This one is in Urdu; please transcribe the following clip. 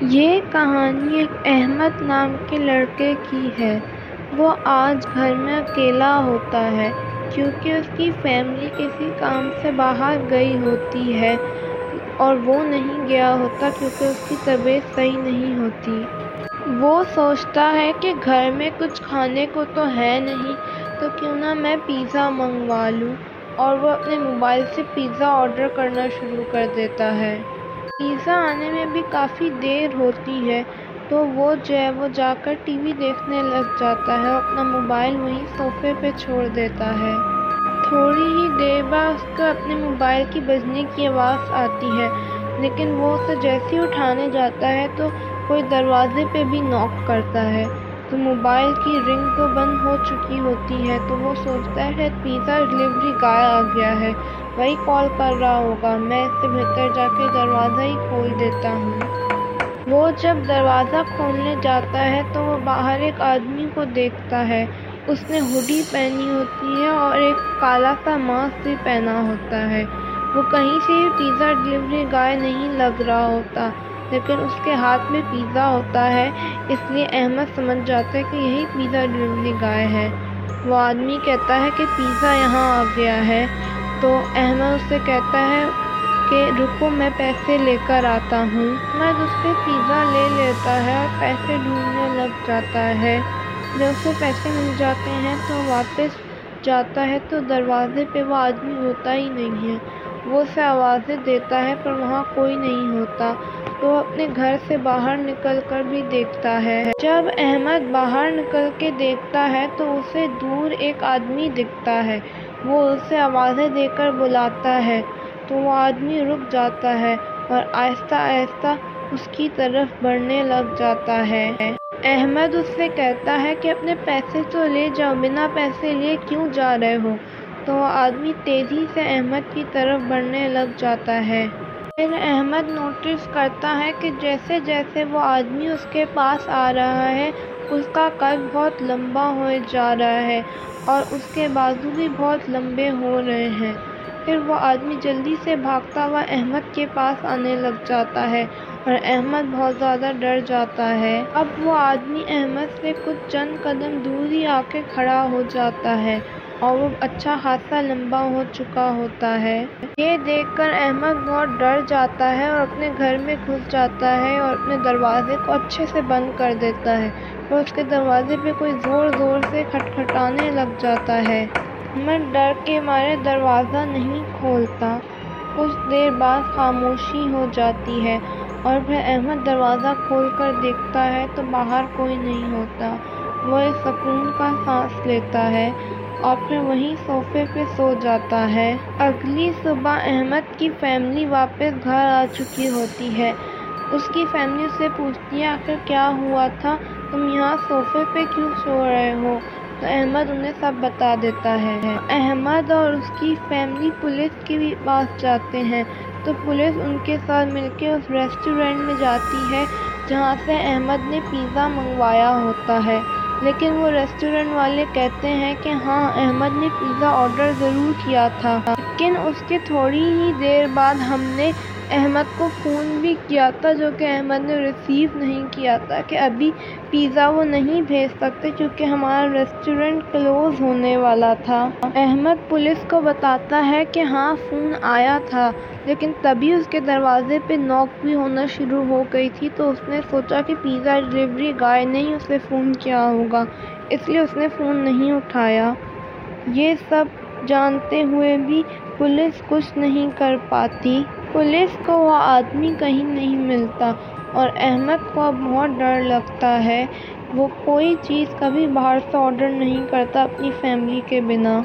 یہ کہانی ایک احمد نام کے لڑکے کی ہے۔ وہ آج گھر میں اکیلا ہوتا ہے، کیونکہ اس کی فیملی کسی کام سے باہر گئی ہوتی ہے اور وہ نہیں گیا ہوتا کیونکہ اس کی طبیعت صحیح نہیں ہوتی۔ وہ سوچتا ہے کہ گھر میں کچھ کھانے کو تو ہے نہیں، تو کیوں نہ میں پیزا منگوا لوں۔ اور وہ اپنے موبائل سے پیزا آرڈر کرنا شروع کر دیتا ہے۔ پیزا آنے میں بھی کافی دیر ہوتی ہے، تو وہ جو ہے وہ جا کر ٹی وی دیکھنے لگ جاتا ہے اور اپنا موبائل وہیں صوفے پہ چھوڑ دیتا ہے۔ تھوڑی ہی دیر بعد اس کو اپنے موبائل کی بجنے کی آواز آتی ہے، لیکن وہ اسے جیسے ہی اٹھانے جاتا ہے تو کوئی دروازے پہ بھی نوک کرتا ہے۔ تو موبائل کی رنگ تو بند ہو چکی ہوتی ہے، تو وہ سوچتا ہے پیزا ڈلیوری گائے آ گیا ہے۔ وہی کال کر رہا ہوگا۔ میں اس سے بہتر جا کے دروازہ ہی کھول دیتا ہوں۔ وہ جب دروازہ کھولنے جاتا ہے تو وہ باہر ایک آدمی کو دیکھتا ہے۔ اس نے ہوڈی پہنی ہوتی ہے اور ایک کالا سا ماسک بھی پہنا ہوتا ہے۔ وہ کہیں سے پیزا ڈلیوری گائے نہیں لگ رہا ہوتا۔ لیکن اس کے ہاتھ میں پیزا ہوتا ہے، اس لیے احمد سمجھ جاتا ہے کہ یہی پیزا ڈلیوری گائے ہے۔ وہ آدمی کہتا ہے کہ پیزا یہاں آ گیا ہے۔ تو احمد اس سے کہتا ہے کہ رکو، میں پیسے لے کر آتا ہوں۔ احمد اس سے پیزا لے لیتا ہے اور پیسے ڈھونڈنے لگ جاتا ہے۔ جب اسے پیسے مل جاتے ہیں تو واپس جاتا ہے تو دروازے پہ وہ آدمی ہوتا ہی نہیں ہے۔ وہ اسے آوازیں دیتا ہے پر وہاں کوئی نہیں ہوتا۔ تو وہ اپنے گھر سے باہر نکل کر بھی دیکھتا ہے۔ جب احمد باہر نکل کے دیکھتا ہے تو اسے دور ایک آدمی دکھتا ہے۔ وہ اسے آوازیں دے کر بلاتا ہے۔ تو وہ آدمی رک جاتا ہے اور آہستہ آہستہ اس کی طرف بڑھنے لگ جاتا ہے۔ احمد اس سے کہتا ہے کہ اپنے پیسے تو لے جاؤ، بنا پیسے لیے کیوں جا رہے ہو؟ تو وہ آدمی تیزی سے احمد کی طرف بڑھنے لگ جاتا ہے۔ پھر احمد نوٹس کرتا ہے کہ جیسے جیسے وہ آدمی اس کے پاس آ رہا ہے، اس کا قد بہت لمبا ہوئے جا رہا ہے اور اس کے بازو بھی بہت لمبے ہو رہے ہیں۔ پھر وہ آدمی جلدی سے بھاگتا ہوا احمد کے پاس آنے لگ جاتا ہے اور احمد بہت زیادہ ڈر جاتا ہے۔ اب وہ آدمی احمد سے کچھ چند قدم دور ہی آ کے کھڑا ہو جاتا ہے۔ اور وہ اچھا خاصا لمبا ہو چکا ہوتا ہے۔ یہ دیکھ کر احمد بہت ڈر جاتا ہے اور اپنے گھر میں گھس جاتا ہے اور اپنے دروازے کو اچھے سے بند کر دیتا ہے اور اس کے دروازے پہ کوئی زور زور سے کھٹکھٹانے لگ جاتا ہے۔ احمد ڈر کے مارے دروازہ نہیں کھولتا۔ کچھ دیر بعد خاموشی ہو جاتی ہے اور پھر احمد دروازہ کھول کر دیکھتا ہے تو باہر کوئی نہیں ہوتا۔ وہ ایک سکون کا سانس لیتا ہے۔ اور پھر وہیں صوفے پہ سو جاتا ہے۔ اگلی صبح احمد کی فیملی واپس گھر آ چکی ہوتی ہے۔ اس کی فیملی اس سے پوچھتی ہے آخر کیا ہوا تھا؟ تم یہاں صوفے پہ کیوں سو رہے ہو؟ تو احمد انہیں سب بتا دیتا ہے۔ احمد اور اس کی فیملی پولیس کے پاس جاتے ہیں۔ تو پولیس ان کے ساتھ مل کے اس ریسٹورینٹ میں جاتی ہے، جہاں سے احمد نے پیزا منگوایا ہوتا ہے۔ لیکن وہ ریسٹورینٹ والے کہتے ہیں کہ ہاں احمد نے پیزا آرڈر ضرور کیا تھا، لیکن اس کے تھوڑی ہی دیر بعد ہم نے احمد کو فون بھی کیا تھا جو کہ احمد نے ریسیو نہیں کیا تھا کہ ابھی پیزا وہ نہیں بھیج سکتے کیونکہ ہمارا ریسٹورینٹ کلوز ہونے والا تھا۔ احمد پولیس کو بتاتا ہے کہ ہاں فون آیا تھا، لیکن تبھی اس کے دروازے پہ نوک بھی ہونا شروع ہو گئی تھی تو اس نے سوچا کہ پیزا ڈلیوری گائے نے ہی اسے فون کیا ہوگا، اس لیے اس نے فون نہیں اٹھایا۔ یہ سب جانتے ہوئے بھی پولیس کچھ نہیں کر پاتی۔ پولیس کو وہ آدمی کہیں نہیں ملتا اور احمد کو اب بہت ڈر لگتا ہے۔ وہ کوئی چیز کبھی باہر سے آرڈر نہیں کرتا اپنی فیملی کے بنا۔